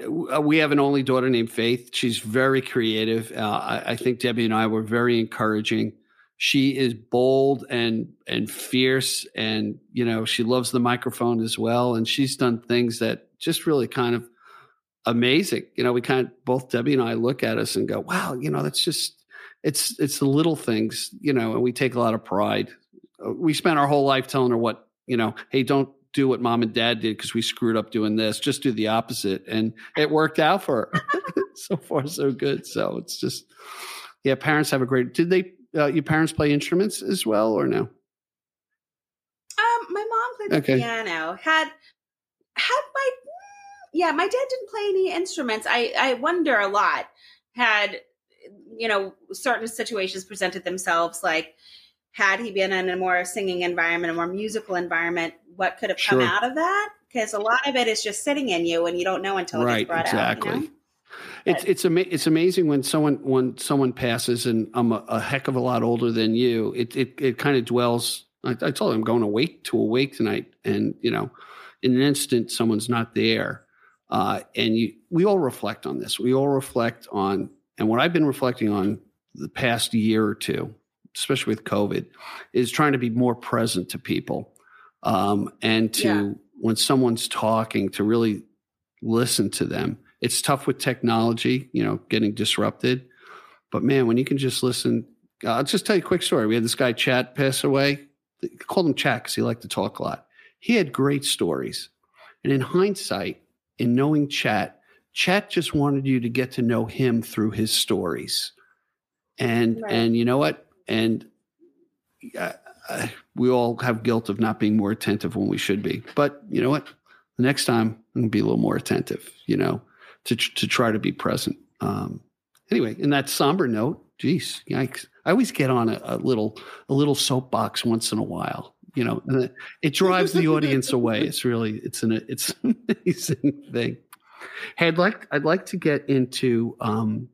we have an only daughter named Faith. She's very creative. Uh, I, I think Debbie and I were very encouraging. she is bold and and fierce and you know she loves the microphone as well and she's done things that just really kind of amazing you know we kind of both debbie and i look at us and go wow you know that's just it's it's the little things you know and we take a lot of pride Uh, we spent our whole life telling her what you know hey don't do what mom and dad did because we screwed up doing this just do the opposite and it worked out for her so far so good so it's just yeah parents have a great did they uh, your parents play instruments as well or no Um, my mom played the Okay. piano. Had had my yeah, my dad didn't play any instruments. I I wonder a lot. Had you know certain situations presented themselves, like had he been in a more singing environment, a more musical environment, what could have come Sure. out of that? Because a lot of it is just sitting in you, and you don't know until it right gets brought exactly out. You know? it's it's ama- it's amazing when someone when someone passes and i'm a, a heck of a lot older than you it it, it kind of dwells I, I told him i'm going awake to awake tonight and you know in an instant someone's not there uh, and you we all reflect on this we all reflect on and what i've been reflecting on the past year or two especially with covid is trying to be more present to people um, and to Yeah. when someone's talking to really listen to them it's tough with technology, you know, getting disrupted. But man, when you can just listen, uh, I'll just tell you a quick story. We had this guy, Chat, pass away. They called him Chat because he liked to talk a lot. He had great stories. And in hindsight, in knowing Chat, Chat just wanted you to get to know him through his stories. And Right. and you know what? And uh, uh, we all have guilt of not being more attentive when we should be. But you know what? The next time I'm gonna be a little more attentive. You know, to to try to be present. Um, anyway, in that somber note, geez, yikes! I always get on a, a little a little soapbox once in a while. You know, it, it drives the audience away. It's really it's an it's an amazing thing. Hey, I'd like I'd like to get into um,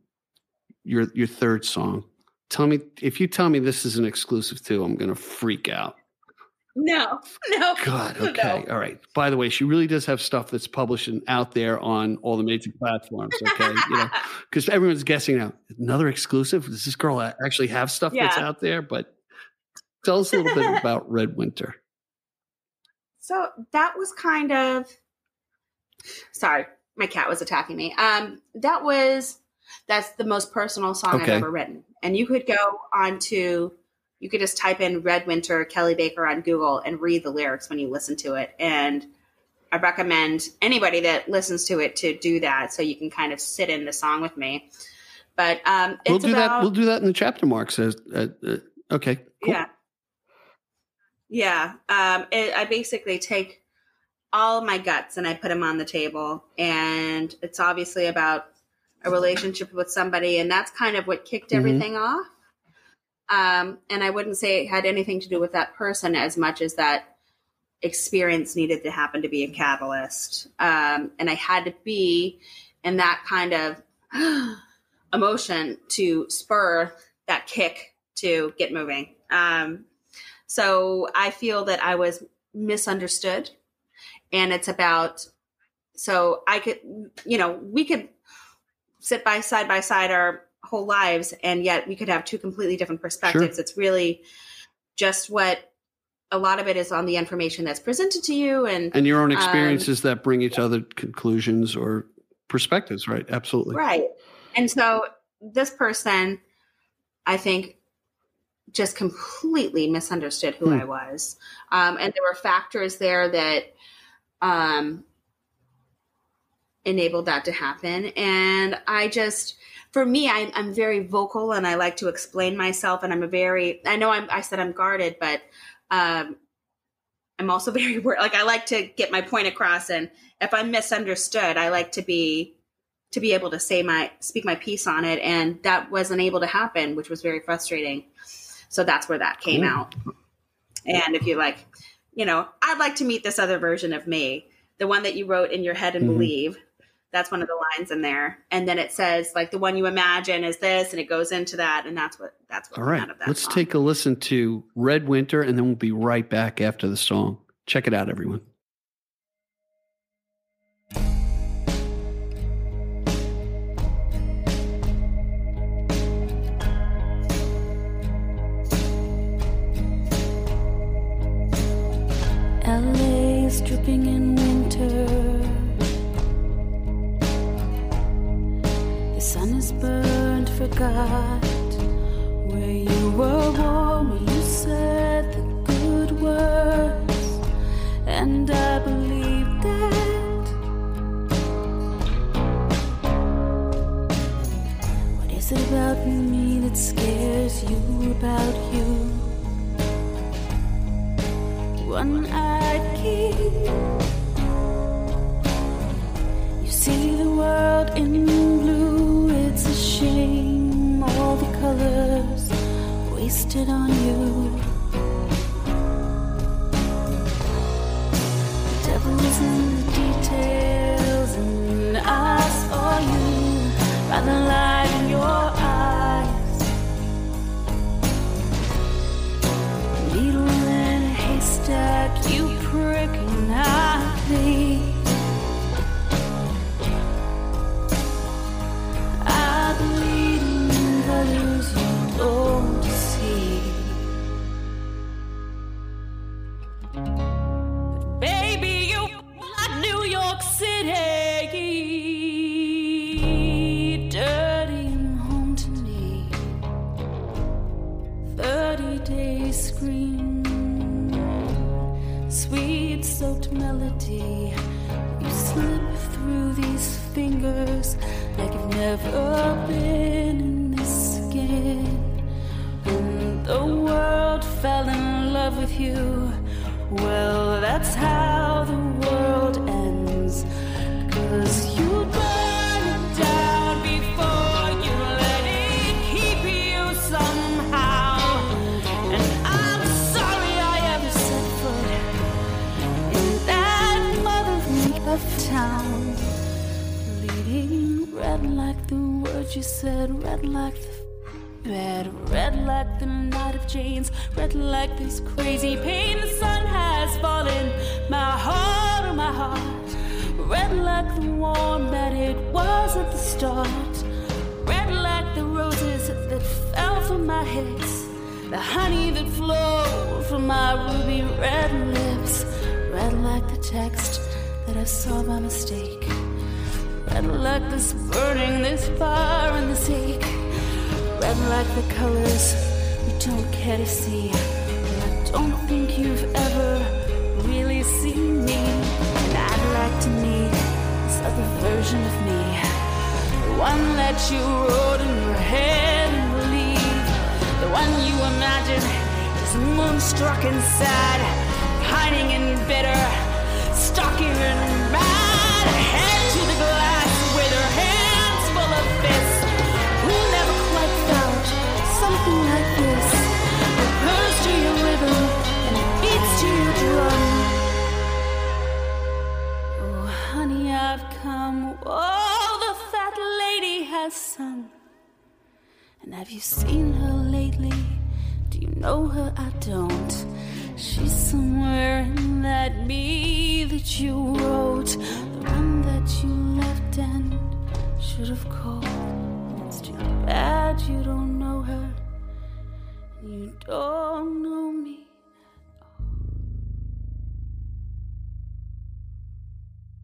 your your third song. Tell me if you tell me this is an exclusive too, I'm to freak out. No, no, God, no. okay, all right. By the way, she really does have stuff that's published and out there on all the major platforms. Okay, you know, because everyone's guessing now. Another exclusive? Does this girl actually have stuff that's out there? But tell us a little bit about Red Winter. So that was kind of sorry, my cat was attacking me. Um, that was that's the most personal song I've ever written. And you could go on to you could just type in Red Winter Kelli Baker on Google and read the lyrics when you listen to it. And I recommend anybody that listens to it to do that so you can kind of sit in the song with me. But um, it's we'll do about, that. We'll do that in the chapter marks. Uh, uh, okay, cool. Yeah. Yeah. Um, it, I basically take all my guts and I put them on the table. And it's obviously about a relationship with somebody. And that's kind of what kicked Mhm. everything off. Um, and I wouldn't say it had anything to do with that person as much as that experience needed to happen to be a catalyst. Um, and I had to be in that kind of emotion to spur that kick to get moving. Um, so I feel that I was misunderstood, and it's about so I could, you know, we could sit by side by side our whole lives, and yet we could have two completely different perspectives. It's really just what a lot of it is on the information that's presented to you, and And your own Um, experiences that bring each other conclusions or perspectives, right? Absolutely. Right. And so this person, I think, just completely misunderstood who Hmm. I was. Um, and there were factors there that um, enabled that to happen. And I just, for me, I, I'm very vocal and I like to explain myself. And I'm a very, I know I'm, I said I'm guarded, but um, I'm also very, like, I like to get my point across. And if I'm misunderstood, I like to be to be able to say my speak my piece on it and that wasn't able to happen which was very frustrating so that's where that came Cool. out and if you like you know i'd like to meet this other version of me the one that you wrote in your head and Mhm. believe that's one of the lines in there and then it says like the one you imagine is this and it goes into that and that's what that's what All right. out of that Let's song. take a listen to Red Winter and then we'll be right back after the song. Check it out, everyone. Forgot where you were warm, where you said the good words, and I believed that. What is it about me that scares you about you? One-eyed king. You see the world in blue, it's a shame. Wasted on you. The devil is in the details, and I saw you by the is moonstruck and sad, pining and bitter, stalking and mad. Head to the glass with her hands full of fists. Who never quite felt something like this? It purrs to your rhythm and beats to your drum. Oh, honey, I've come. Oh, the fat lady has sung. And have you seen her lately? Do you know her? I don't. She's somewhere in that me that you wrote, the one that you left and should have called. It's too bad you don't know her. You don't know me.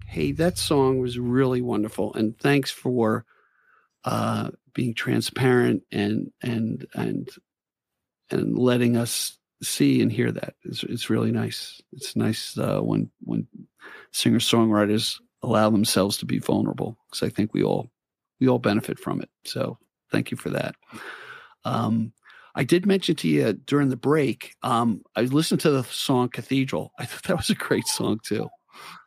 Hey, that song was really wonderful, and thanks for uh, being transparent and and and and letting us see and hear that. It's it's really nice. It's nice uh, when when singer songwriters allow themselves to be vulnerable because I think we all we all benefit from it. So thank you for that. Um, I did mention to you during the break. Um, I listened to the song Cathedral. I thought that was a great song too.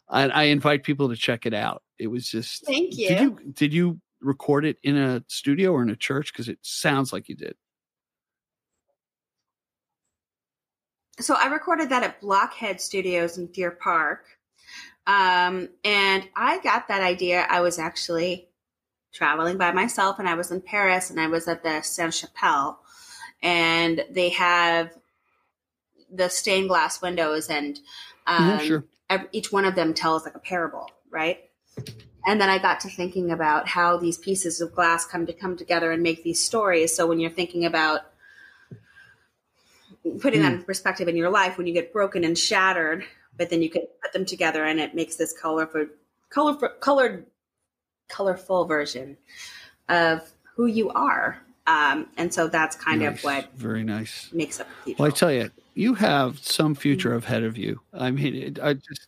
I, I invite people to check it out. It was just. Thank you. Did you. you did you record it in a studio or in a church? Because it sounds like you did. So I recorded that at Blokhed Studios in Deer Park. Um, and I got that idea. I was actually traveling by myself and I was in Paris and I was at the Sainte-Chapelle and they have the stained glass windows and um, Mhm, sure. ev- each one of them tells like a parable, right? And then I got to thinking about how these pieces of glass come to come together and make these stories. So when you're thinking about putting that in perspective in your life, when you get broken and shattered, but then you can put them together and it makes this colorful, colorful, colored, colorful version of who you are. Um, and so that's kind Nice. of what Very nice. makes up people. Well, I tell you, you have some future ahead of you. I mean, it, I just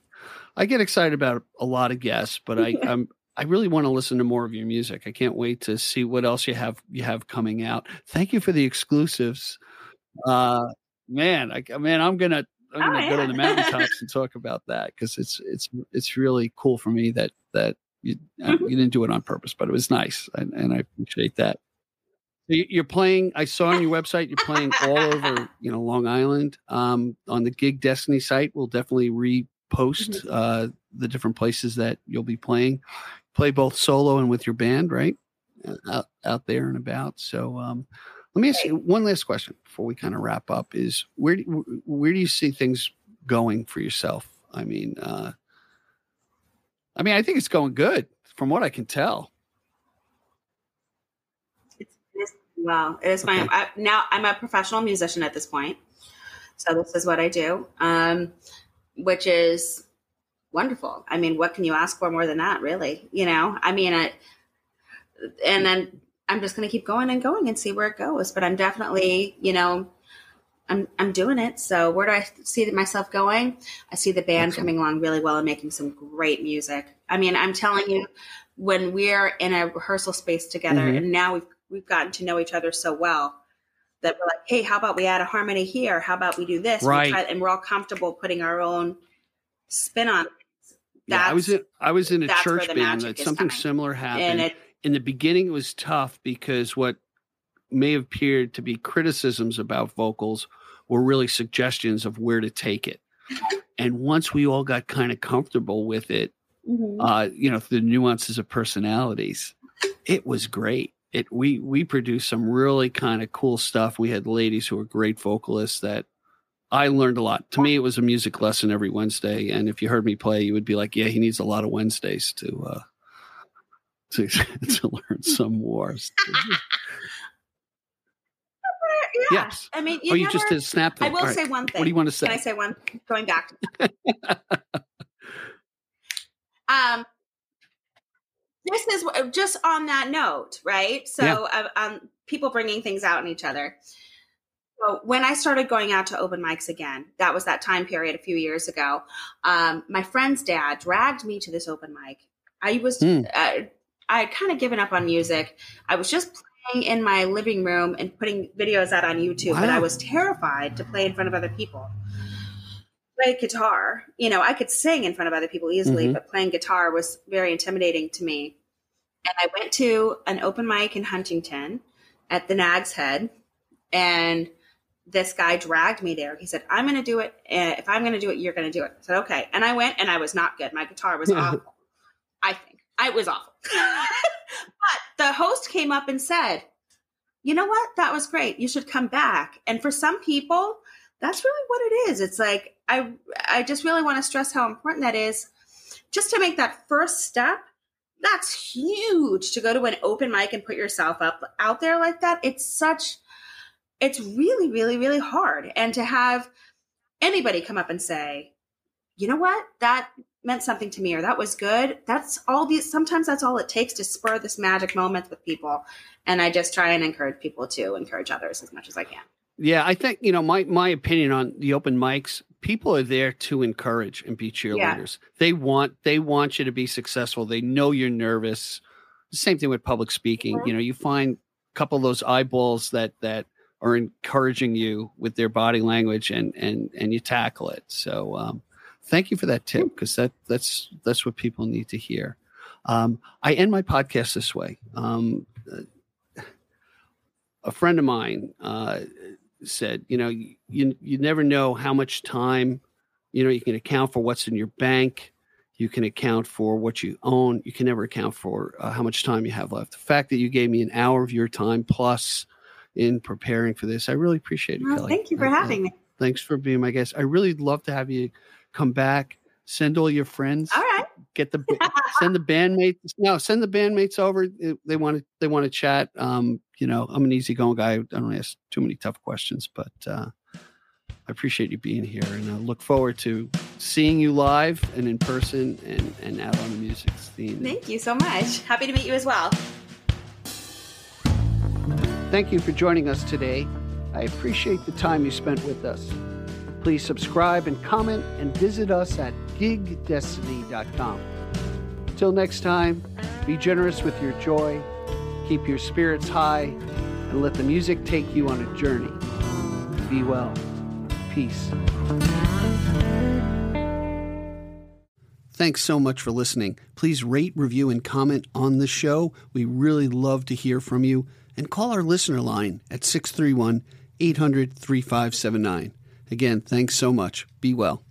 I get excited about a lot of guests, but I I'm I really want to listen to more of your music. I can't wait to see what else you have you have coming out. Thank you for the exclusives. Uh man, I man, I'm to I'm Oh, going to go to the mountaintops and talk about that cuz it's it's it's really cool for me that that you uh, Mm-hmm. you didn't do it on purpose, but it was nice and, and I appreciate that. So You're playing. I saw on your website you're playing all over, you know, Long Island. Um, on the Gig Destiny site, we'll definitely repost uh, the different places that you'll be playing. Play both solo and with your band, right? Uh, Out, out there and about. So, um, let me ask you one last question before we kind of wrap up: Is where do, where do you see things going for yourself? I mean, uh, I mean, I think it's going good from what I can tell. It's, it is, well, it is Okay. I, now. I'm a professional musician at this point, so this is what I do, um, which is wonderful. I mean, what can you ask for more than that? Really, you know? I mean, I, and then I'm just going to keep going and going and see where it goes. But I'm definitely, you know, I'm I'm doing it. So where do I see myself going? I see the band coming along really well and making some great music. I mean, I'm telling you, when we're in a rehearsal space together, Mhm. and now we've we've gotten to know each other so well that we're like, hey, how about we add a harmony here? How about we do this? We Right. try- and we're all comfortable putting our own spin on it. Yeah, I was in I was in a church band that something similar happened. In the beginning, it was tough because what may have appeared to be criticisms about vocals were really suggestions of where to take it. And once we all got kind of comfortable with it, Mhm. uh, you know, the nuances of personalities, it was great. It we we produced some really kind of cool stuff. We had ladies who were great vocalists that I learned a lot. To me, it was a music lesson every Wednesday. And if you heard me play, you would be like, "Yeah, he needs a lot of Wednesdays to uh, to to learn some more." yeah. Yes. I mean, you oh, you never, just did a snap. I will right. say one thing. What do you want to say? Can I say one? Going back. um, this is just on that note, right? So, Yeah. uh, um, people bringing things out in each other. So, when I started going out to open mics again, that was that time period a few years ago. Um, my friend's dad dragged me to this open mic. I was, Hmm. uh, I had kind of given up on music. I was just playing in my living room and putting videos out on YouTube, but I was terrified to play in front of other people. Play guitar, you know, I could sing in front of other people easily, Mhm. but playing guitar was very intimidating to me. And I went to an open mic in Huntington at the Nag's Head, and this guy dragged me there. He said, "I'm going to do it. Uh, if I'm going to do it, you're going to do it." I said, "Okay." And I went, and I was not good. My guitar was awful. I think I was awful. but the host came up and said, "You know what? That was great. You should come back." And for some people, that's really what it is. It's like I I just really want to stress how important that is. Just to make that first step, that's huge to go to an open mic and put yourself up out there like that. It's such it's really really really hard and to have anybody come up and say, "You know what? That meant something to me or that was good." That's all these sometimes that's all it takes to spur this magic moment with people. And I just try and encourage people to encourage others as much as I can. Yeah, I think you know my my opinion on the open mics. People are there to encourage and be cheerleaders. They want they want you to be successful. They know you're nervous. Same thing with public speaking. You know, you find a couple of those eyeballs that that are encouraging you with their body language, and and and you tackle it. So, um, thank you for that tip because that that's that's what people need to hear. Um, I end my podcast this way. Um, a friend of mine uh, said, you know, you you never know how much time, you know, you can account for what's in your bank, you can account for what you own, you can never account for uh, how much time you have left. The fact that you gave me an hour of your time plus in preparing for this, I really appreciate it. Well, Kelli. thank you for Uh, uh, having me. Thanks for being my guest. I really love to have you come back. Send all your friends. All right. Get the send the bandmates. No, send the bandmates over. They want to. They want to chat. Um, you know, I'm an easygoing guy. I don't ask too many tough questions, but uh, I appreciate you being here, and I look forward to seeing you live and in person and, and out on the music scene. Thank you so much. Happy to meet you as well. Thank you for joining us today. I appreciate the time you spent with us. Please subscribe and comment and visit us at gigdestiny.com. Till next time, be generous with your joy, keep your spirits high, and let the music take you on a journey. Be well. Peace. Thanks so much for listening. Please rate, review, and comment on the show. We really love to hear from you. And call our listener line at 631 800 3579. Again, thanks so much. Be well.